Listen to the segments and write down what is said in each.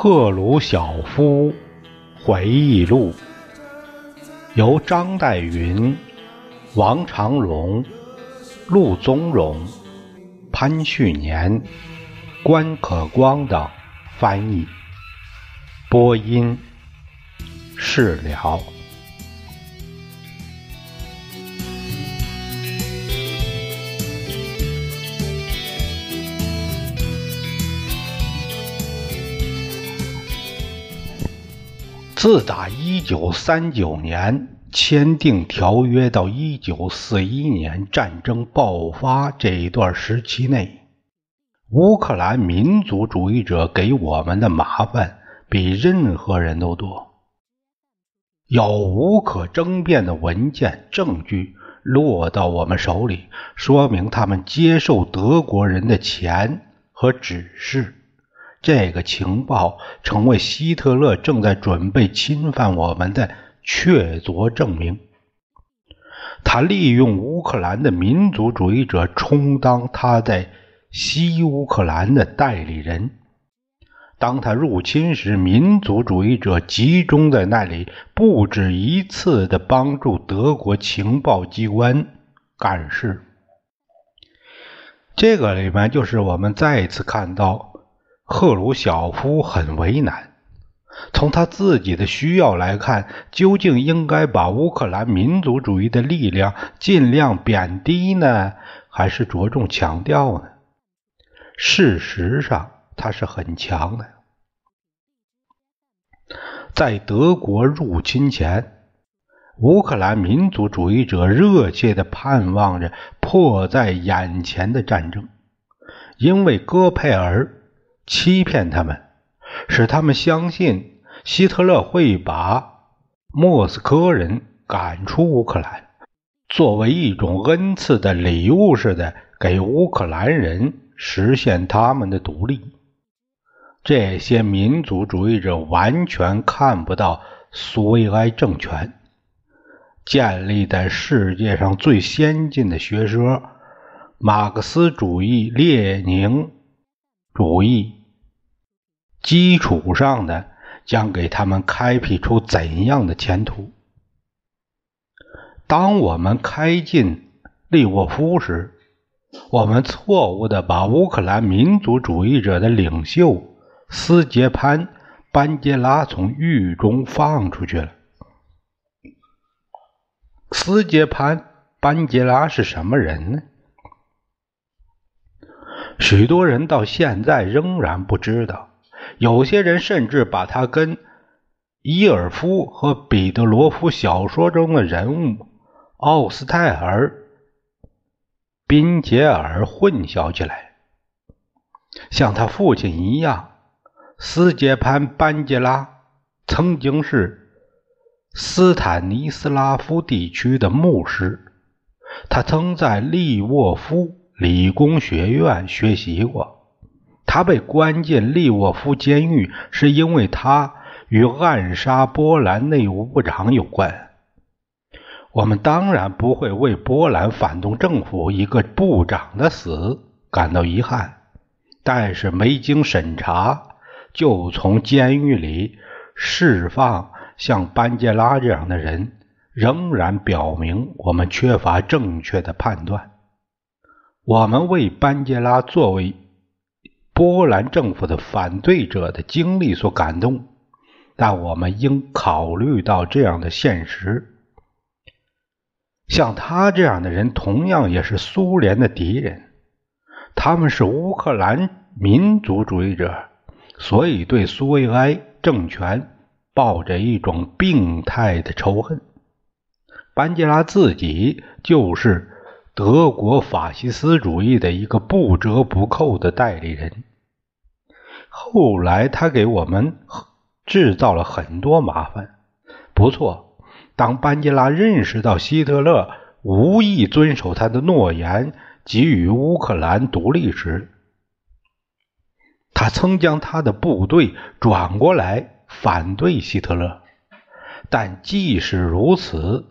赫鲁晓夫回忆录，由张代云、王长荣、陆宗荣、潘旭年、关可光等翻译，播音释了。自打一九三九年签订条约到一九四一年战争爆发这一段时期内，乌克兰民族主义者给我们的麻烦比任何人都多。有无可争辩的文件证据落到我们手里，说明他们接受德国人的钱和指示。这个情报成为希特勒正在准备侵犯我们的确凿证明。他利用乌克兰的民族主义者充当他在西乌克兰的代理人。当他入侵时，民族主义者集中在那里，不止一次的帮助德国情报机关干事。这个里面就是我们再一次看到。赫鲁晓夫很为难。从他自己的需要来看，究竟应该把乌克兰民族主义的力量尽量贬低呢，还是着重强调呢？事实上，他是很强的。在德国入侵前，乌克兰民族主义者热切地盼望着迫在眼前的战争，因为戈佩尔。欺骗他们，使他们相信希特勒会把莫斯科人赶出乌克兰，作为一种恩赐的礼物似的给乌克兰人实现他们的独立。这些民族主义者完全看不到苏维埃政权建立在世界上最先进的学说——马克思主义、列宁主义。基础上的将给他们开辟出怎样的前途？当我们开进利沃夫时，我们错误的把乌克兰民族主义者的领袖斯捷潘·班杰拉从狱中放出去了。斯捷潘·班杰拉是什么人呢？许多人到现在仍然不知道。有些人甚至把他跟伊尔夫和彼得罗夫小说中的人物奥斯泰尔·宾杰尔混淆起来。像他父亲一样，斯捷潘·班杰拉曾经是斯坦尼斯拉夫地区的牧师，他曾在利沃夫理工学院学习过。他被关进利沃夫监狱，是因为他与暗杀波兰内务部长有关。我们当然不会为波兰反动政府一个部长的死感到遗憾，但是没经审查就从监狱里释放像班杰拉这样的人，仍然表明我们缺乏正确的判断。我们为班杰拉作为。波兰政府的反对者的经历所感动，但我们应考虑到这样的现实：像他这样的人，同样也是苏联的敌人。他们是乌克兰民族主义者，所以对苏维埃政权抱着一种病态的仇恨。班杰拉自己就是德国法西斯主义的一个不折不扣的代理人。后来，他给我们制造了很多麻烦。不错，当班杰拉认识到希特勒无意遵守他的诺言，给予乌克兰独立时，他曾将他的部队转过来反对希特勒。但即使如此，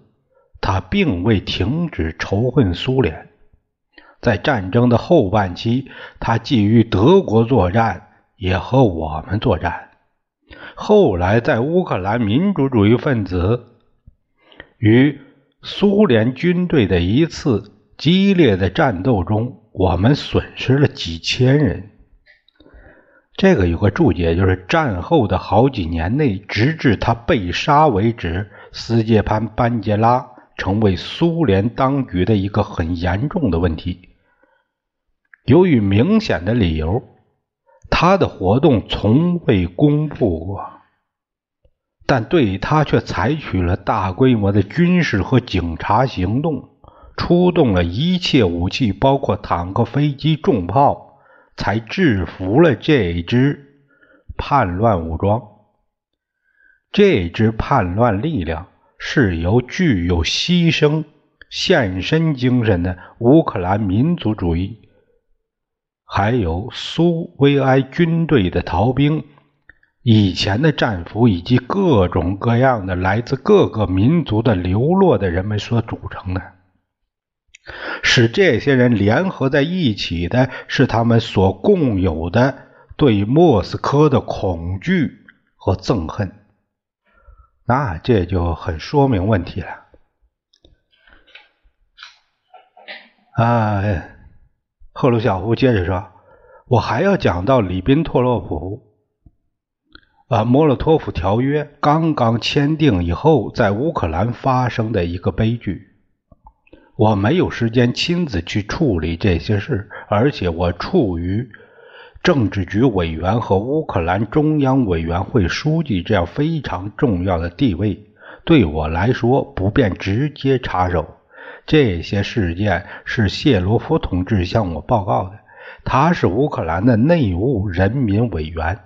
他并未停止仇恨苏联。在战争的后半期，他觊觎德国作战。也和我们作战，后来，在乌克兰民主主义分子与苏联军队的一次激烈的战斗中，我们损失了几千人。这个有个注解，就是战后的好几年内，直至他被杀为止，斯捷潘·班杰拉成为苏联当局的一个很严重的问题。由于明显的理由，他的活动从未公布过。但对他却采取了大规模的军事和警察行动，出动了一切武器，包括坦克、飞机、重炮，才制服了这支叛乱武装。这支叛乱力量是由具有牺牲、献身精神的乌克兰民族主义，还有苏维埃军队的逃兵。以前的战俘以及各种各样的来自各个民族的流落的人们所组成的，使这些人联合在一起的是他们所共有的对莫斯科的恐惧和憎恨。那这就很说明问题了。啊，赫鲁晓夫接着说：“我还要讲到里宾托洛普。”啊，莫洛托夫条约刚刚签订以后，在乌克兰发生的一个悲剧。我没有时间亲自去处理这些事，而且我处于政治局委员和乌克兰中央委员会书记这样非常重要的地位，对我来说不便直接插手。这些事件是谢罗夫同志向我报告的，他是乌克兰的内务人民委员。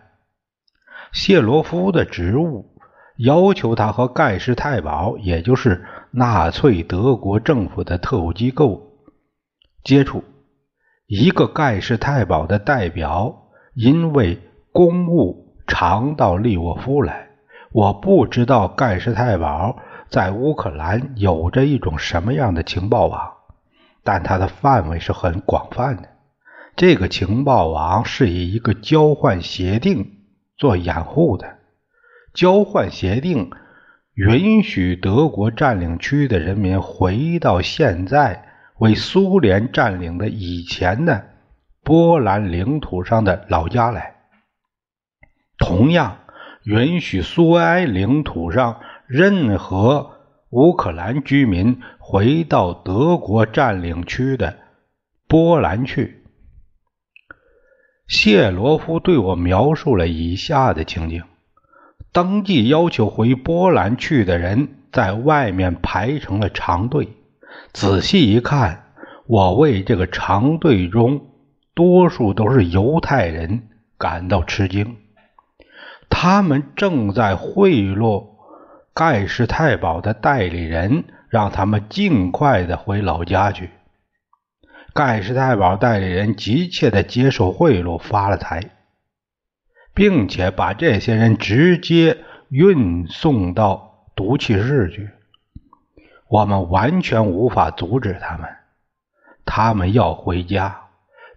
谢罗夫的职务要求他和盖世太保，也就是纳粹德国政府的特务机构接触。一个盖世太保的代表因为公务常到利沃夫来。我不知道盖世太保在乌克兰有着一种什么样的情报网，但它的范围是很广泛的。这个情报网是以一个交换协定。做掩护的交换协定允许德国占领区的人民回到现在为苏联占领的以前的波兰领土上的老家来，同样允许苏维埃领土上任何乌克兰居民回到德国占领区的波兰去。谢罗夫对我描述了以下的情景：登记要求回波兰去的人在外面排成了长队。仔细一看，我为这个长队中多数都是犹太人感到吃惊。他们正在贿赂盖世太保的代理人，让他们尽快的回老家去。盖世太保代理人急切的接受贿赂，发了财，并且把这些人直接运送到毒气室去。我们完全无法阻止他们。他们要回家，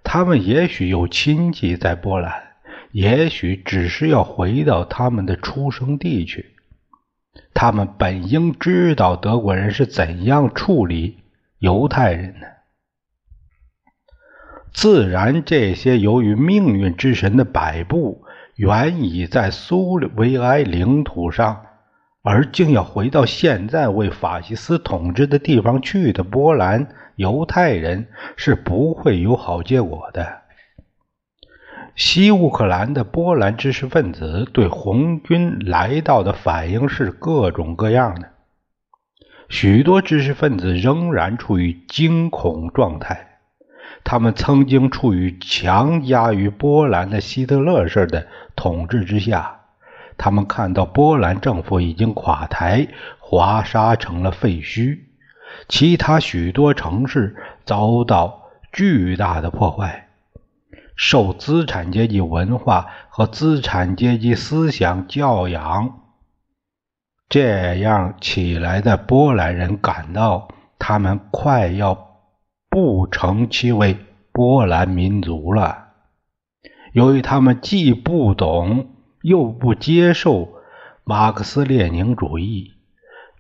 他们也许有亲戚在波兰，也许只是要回到他们的出生地去。他们本应知道德国人是怎样处理犹太人的。自然，这些由于命运之神的摆布，原已在苏维埃领土上，而竟要回到现在为法西斯统治的地方去的波兰犹太人，是不会有好结果的。西乌克兰的波兰知识分子对红军来到的反应是各种各样的，许多知识分子仍然处于惊恐状态。他们曾经处于强加于波兰的希特勒式的统治之下，他们看到波兰政府已经垮台，华沙成了废墟，其他许多城市遭到巨大的破坏，受资产阶级文化和资产阶级思想教养这样起来的波兰人感到，他们快要。不成其为波兰民族了。由于他们既不懂又不接受马克思列宁主义，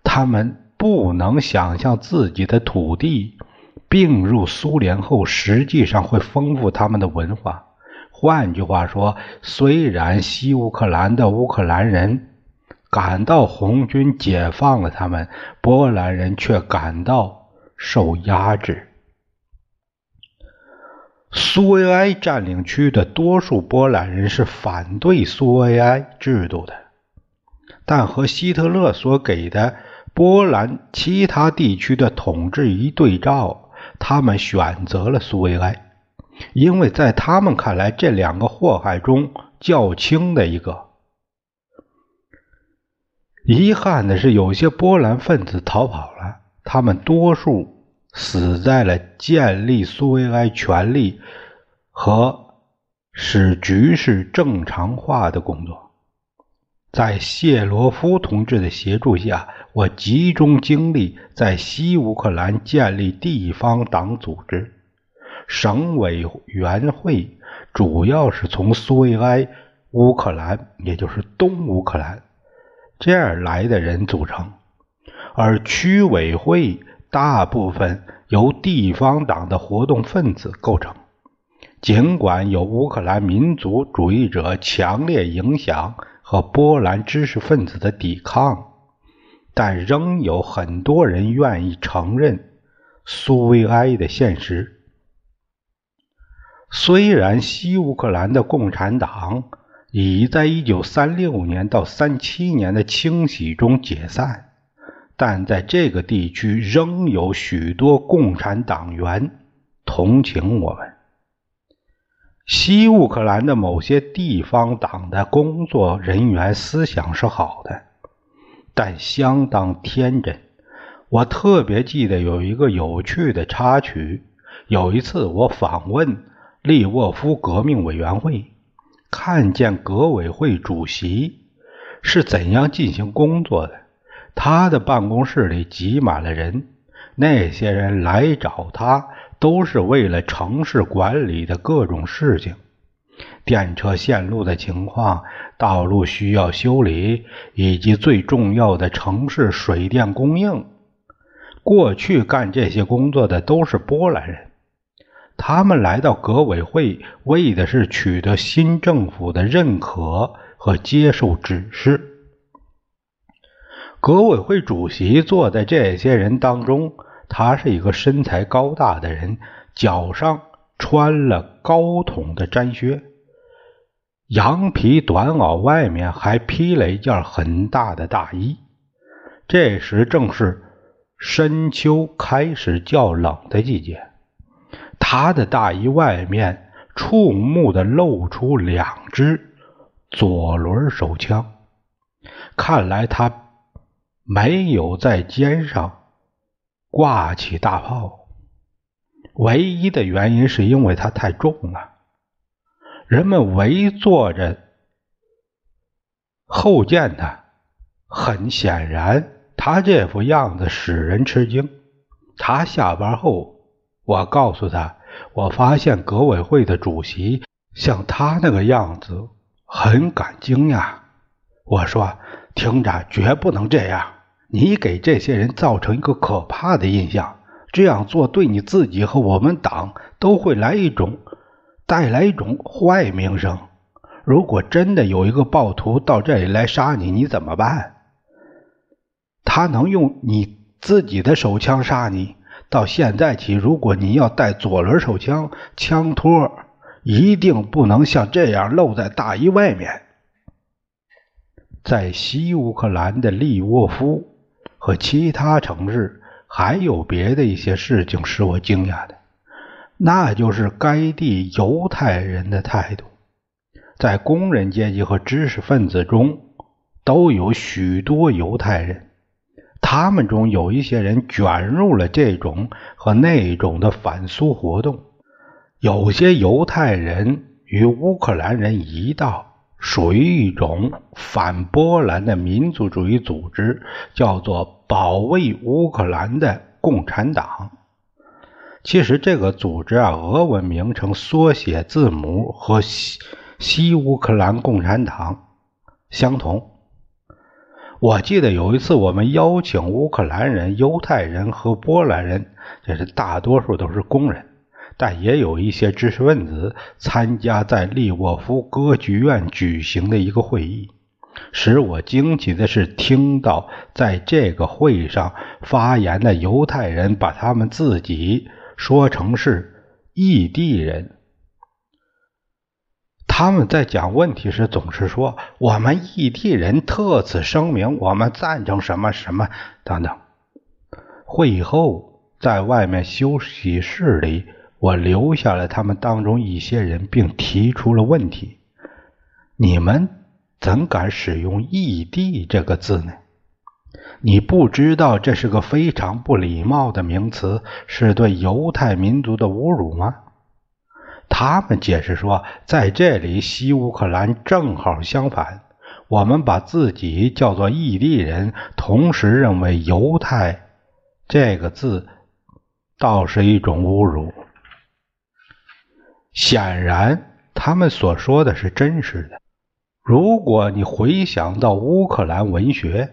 他们不能想象自己的土地并入苏联后，实际上会丰富他们的文化。换句话说，虽然西乌克兰的乌克兰人感到红军解放了他们，波兰人却感到受压制。苏维埃占领区的多数波兰人是反对苏维埃制度的，但和希特勒所给的波兰其他地区的统治一对照，他们选择了苏维埃。因为在他们看来，这两个祸害中较轻的一个。遗憾的是，有些波兰分子逃跑了，他们多数死在了建立苏维埃权力和使局势正常化的工作。在谢罗夫同志的协助下，我集中精力在西乌克兰建立地方党组织。省委员会主要是从苏维埃乌克兰，也就是东乌克兰这样来的人组成，而区委会大部分由地方党的活动分子构成。尽管有乌克兰民族主义者强烈影响和波兰知识分子的抵抗，但仍有很多人愿意承认苏维埃的现实。虽然西乌克兰的共产党已在1936年到37年的清洗中解散，但在这个地区仍有许多共产党员同情我们。西乌克兰的某些地方党的工作人员思想是好的，但相当天真。我特别记得有一个有趣的插曲：有一次我访问。利沃夫革命委员会看见革委会主席是怎样进行工作的。他的办公室里挤满了人，那些人来找他都是为了城市管理的各种事情：电车线路的情况、道路需要修理，以及最重要的城市水电供应。过去干这些工作的都是波兰人。他们来到革委会，为的是取得新政府的认可和接受指示。革委会主席坐在这些人当中，他是一个身材高大的人，脚上穿了高筒的毡靴，羊皮短袄外面还披了一件很大的大衣。这时正是深秋开始较冷的季节。他的大衣外面触目的露出两只左轮手枪，看来他没有在肩上挂起大炮，唯一的原因是因为他太重了。人们围坐着后见他，很显然，他这副样子使人吃惊。他下班后。我告诉他，我发现革委会的主席像他那个样子，很感惊讶。我说：“厅长绝不能这样，你给这些人造成一个可怕的印象，这样做对你自己和我们党都会来一种带来一种坏名声。如果真的有一个暴徒到这里来杀你，你怎么办？他能用你自己的手枪杀你？”到现在起，如果你要带左轮手枪，枪托一定不能像这样露在大衣外面。在西乌克兰的利沃夫和其他城市，还有别的一些事情使我惊讶的，那就是该地犹太人的态度。在工人阶级和知识分子中，都有许多犹太人。他们中有一些人卷入了这种和那种的反苏活动，有些犹太人与乌克兰人一道，属于一种反波兰的民族主义组织，叫做“保卫乌克兰的共产党”。其实这个组织啊，俄文名称缩写字母和西西乌克兰共产党相同。我记得有一次，我们邀请乌克兰人、犹太人和波兰人，这是大多数都是工人，但也有一些知识分子参加在利沃夫歌剧院举行的一个会议。使我惊奇的是，听到在这个会上发言的犹太人把他们自己说成是异地人。他们在讲问题时总是说：“我们异地人特此声明，我们赞成什么什么等等。”会后，在外面休息室里，我留下了他们当中一些人，并提出了问题：“你们怎敢使用‘异地’这个字呢？你不知道这是个非常不礼貌的名词，是对犹太民族的侮辱吗？”他们解释说，在这里西乌克兰正好相反，我们把自己叫做异地人，同时认为“犹太”这个字倒是一种侮辱。显然，他们所说的是真实的。如果你回想到乌克兰文学，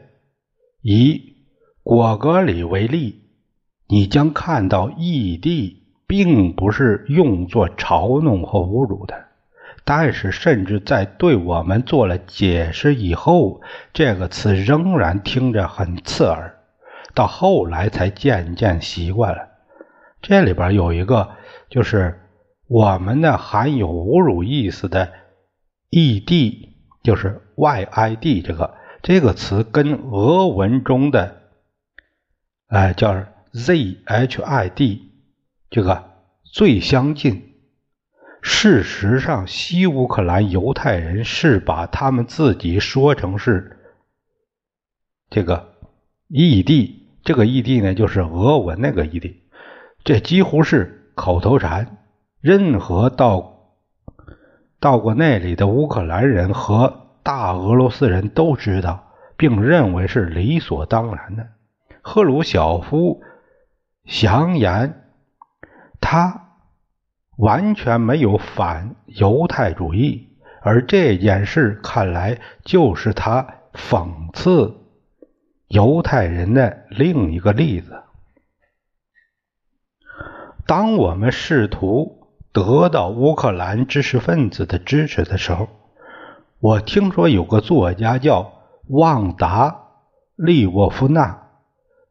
以果戈里为例，你将看到异地。并不是用作嘲弄或侮辱的，但是甚至在对我们做了解释以后，这个词仍然听着很刺耳。到后来才渐渐习惯了。这里边有一个，就是我们的含有侮辱意思的 “ed”，就是 “y i d” 这个这个词跟俄文中的哎叫 “zhid”。这个最相近。事实上，西乌克兰犹太人是把他们自己说成是这个异地。这个异地呢，就是俄文那个异地。这几乎是口头禅。任何到到过那里的乌克兰人和大俄罗斯人都知道，并认为是理所当然的。赫鲁晓夫扬言。他完全没有反犹太主义，而这件事看来就是他讽刺犹太人的另一个例子。当我们试图得到乌克兰知识分子的支持的时候，我听说有个作家叫旺达·利沃夫娜·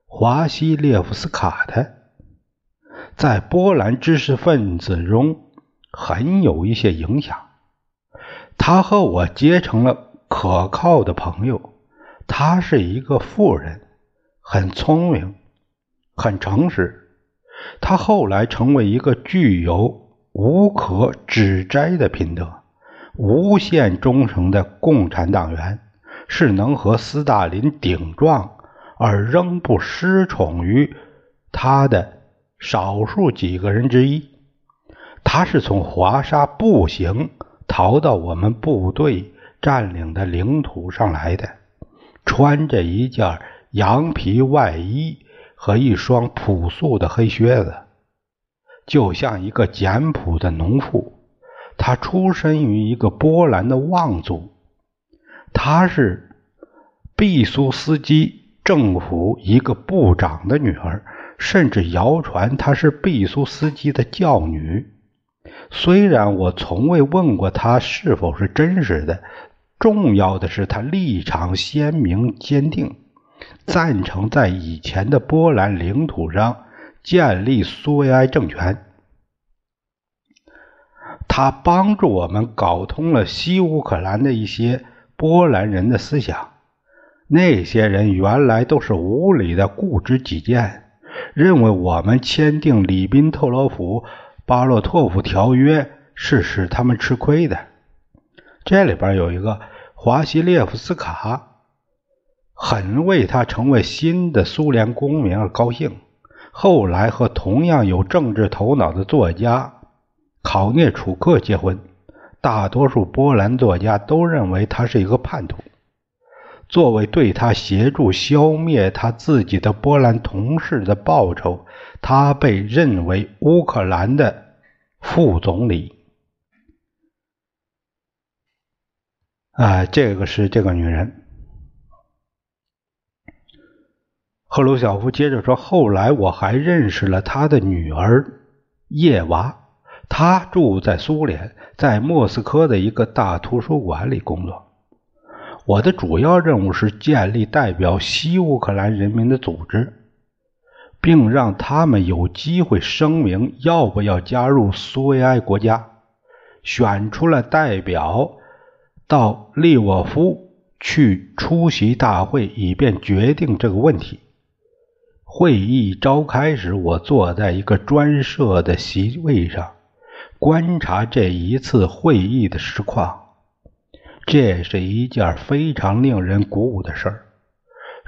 华西列夫斯卡的。在波兰知识分子中很有一些影响，他和我结成了可靠的朋友。他是一个富人，很聪明，很诚实。他后来成为一个具有无可指摘的品德、无限忠诚的共产党员，是能和斯大林顶撞而仍不失宠于他的。少数几个人之一，他是从华沙步行逃到我们部队占领的领土上来的，穿着一件羊皮外衣和一双朴素的黑靴子，就像一个简朴的农妇。他出身于一个波兰的望族，他是毕苏斯基政府一个部长的女儿。甚至谣传她是毕苏斯基的教女。虽然我从未问过她是否是真实的，重要的是她立场鲜明坚定，赞成在以前的波兰领土上建立苏维埃政权。他帮助我们搞通了西乌克兰的一些波兰人的思想。那些人原来都是无理的固执己见。认为我们签订里宾特洛甫巴洛托夫条约是使他们吃亏的。这里边有一个华西列夫斯卡，很为他成为新的苏联公民而高兴。后来和同样有政治头脑的作家考涅楚克结婚，大多数波兰作家都认为他是一个叛徒。作为对他协助消灭他自己的波兰同事的报酬，他被认为乌克兰的副总理。啊，这个是这个女人。赫鲁晓夫接着说：“后来我还认识了他的女儿叶娃，她住在苏联，在莫斯科的一个大图书馆里工作。我的主要任务是建立代表西乌克兰人民的组织，并让他们有机会声明要不要加入苏维埃国家。选出了代表到利沃夫去出席大会，以便决定这个问题。”会议召开时，我坐在一个专设的席位上，观察这一次会议的实况。这是一件非常令人鼓舞的事儿。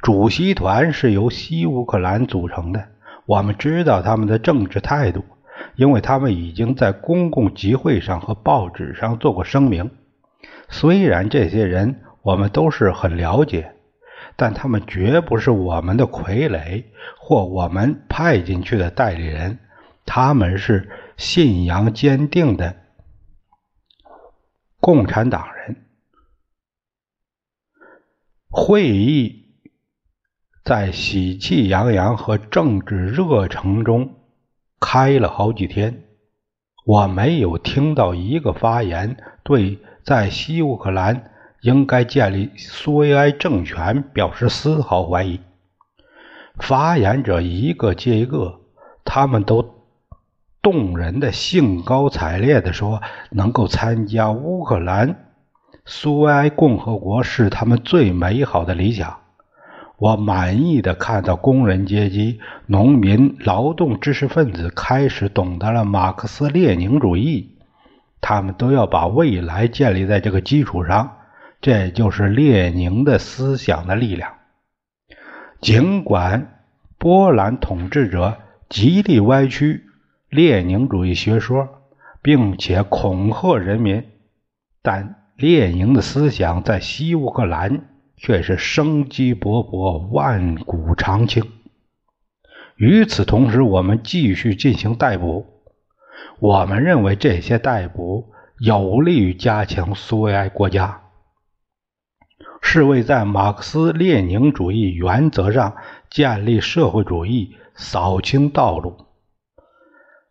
主席团是由西乌克兰组成的，我们知道他们的政治态度，因为他们已经在公共集会上和报纸上做过声明。虽然这些人我们都是很了解。但他们绝不是我们的傀儡或我们派进去的代理人，他们是信仰坚定的共产党人。会议在喜气洋洋和政治热诚中开了好几天，我没有听到一个发言对在西乌克兰。应该建立苏维埃政权，表示丝毫怀疑。发言者一个接一个，他们都动人的、兴高采烈地说：“能够参加乌克兰苏维埃共和国是他们最美好的理想。”我满意的看到工人阶级、农民、劳动知识分子开始懂得了马克思列宁主义，他们都要把未来建立在这个基础上。这就是列宁的思想的力量。尽管波兰统治者极力歪曲列宁主义学说，并且恐吓人民，但列宁的思想在西乌克兰却是生机勃勃、万古长青。与此同时，我们继续进行逮捕。我们认为这些逮捕有利于加强苏维埃国家。是为在马克思列宁主义原则上建立社会主义扫清道路。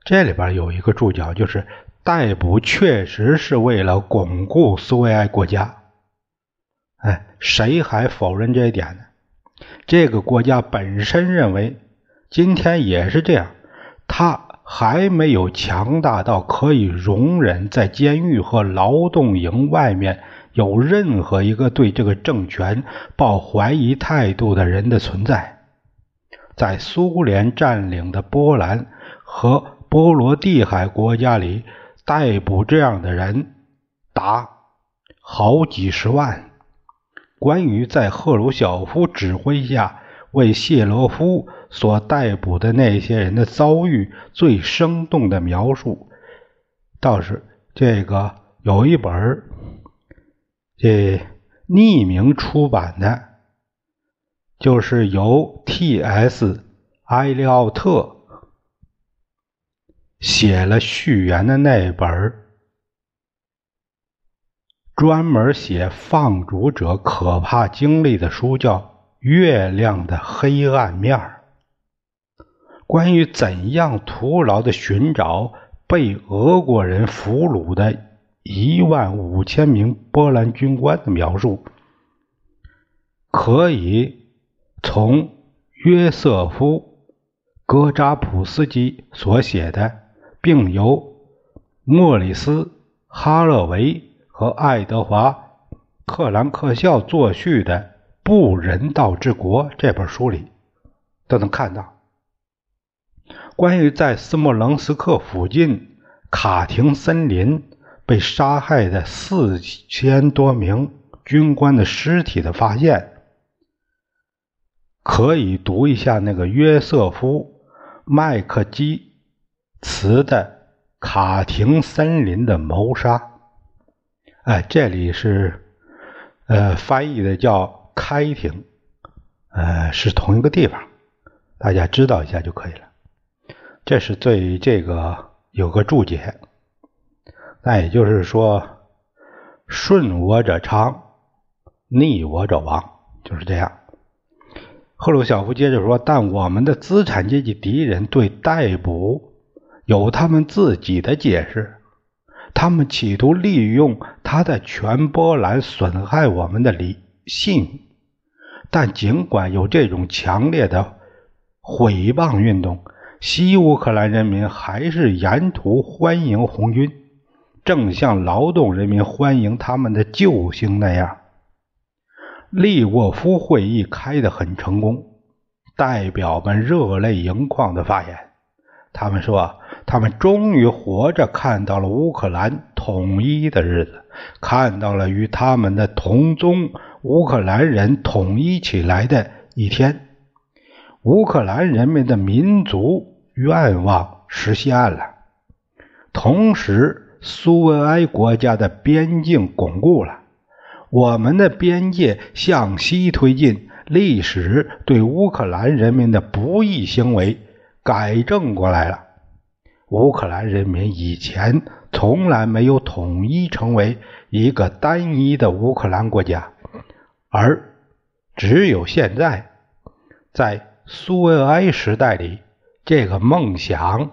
这里边有一个注脚，就是逮捕确实是为了巩固苏维埃国家。哎，谁还否认这一点呢？这个国家本身认为，今天也是这样，他还没有强大到可以容忍在监狱和劳动营外面。有任何一个对这个政权抱怀疑态度的人的存在，在苏联占领的波兰和波罗的海国家里，逮捕这样的人达好几十万。关于在赫鲁晓夫指挥下为谢罗夫所逮捕的那些人的遭遇，最生动的描述，倒是这个有一本。这匿名出版的，就是由 T.S. 埃利奥特写了序言的那本专门写放逐者可怕经历的书，叫《月亮的黑暗面》。关于怎样徒劳的寻找被俄国人俘虏的。一万五千名波兰军官的描述，可以从约瑟夫·戈扎普斯基所写的，并由莫里斯·哈勒维和爱德华·克兰克肖作序的《不人道之国》这本书里，都能看到关于在斯莫棱斯克附近卡廷森林。被杀害的四千多名军官的尸体的发现，可以读一下那个约瑟夫·麦克基茨的《卡廷森林的谋杀》。哎，这里是呃翻译的叫开廷，呃是同一个地方，大家知道一下就可以了。这是对这个有个注解。那也就是说，顺我者昌，逆我者亡，就是这样。赫鲁晓夫接着说：“但我们的资产阶级敌人对逮捕有他们自己的解释，他们企图利用他在全波兰损害我们的理信。但尽管有这种强烈的毁谤运动，西乌克兰人民还是沿途欢迎红军，正像劳动人民欢迎他们的救星那样。”利沃夫会议开得很成功，代表们热泪盈眶的发言。他们说，他们终于活着看到了乌克兰统一的日子，看到了与他们的同宗乌克兰人统一起来的一天。乌克兰人民的民族愿望实现了，同时苏维埃国家的边境巩固了。我们的边界向西推进，历史对乌克兰人民的不义行为改正过来了。乌克兰人民以前从来没有统一成为一个单一的乌克兰国家，而只有现在，在苏维埃时代里，这个梦想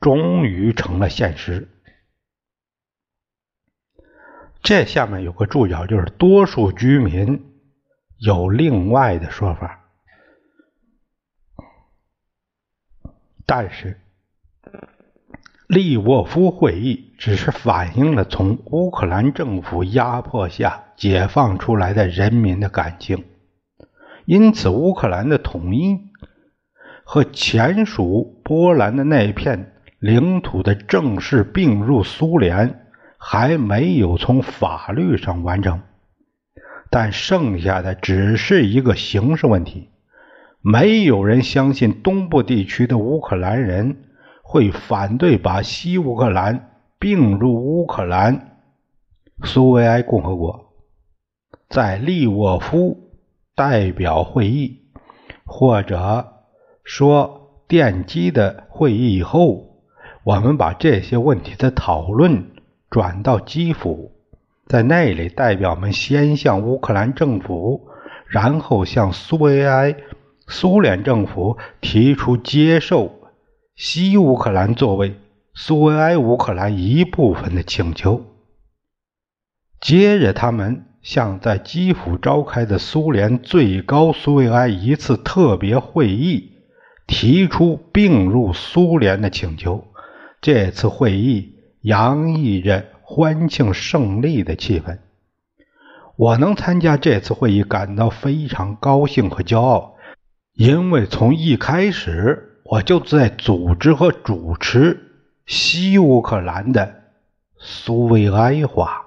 终于成了现实。这下面有个注脚，就是多数居民有另外的说法，但是利沃夫会议只是反映了从乌克兰政府压迫下解放出来的人民的感情，因此乌克兰的统一和前属波兰的那一片领土的正式并入苏联。还没有从法律上完成，但剩下的只是一个形式问题。没有人相信东部地区的乌克兰人会反对把西乌克兰并入乌克兰苏维埃共和国。在利沃夫代表会议，或者说奠基的会议以后，我们把这些问题的讨论。转到基辅，在那里，代表们先向乌克兰政府，然后向苏维埃苏联政府提出接受西乌克兰作为苏维埃乌克兰一部分的请求。接着，他们向在基辅召开的苏联最高苏维埃一次特别会议提出并入苏联的请求。这次会议。洋溢着欢庆胜利的气氛。我能参加这次会议，感到非常高兴和骄傲，因为从一开始我就在组织和主持西乌克兰的苏维埃化。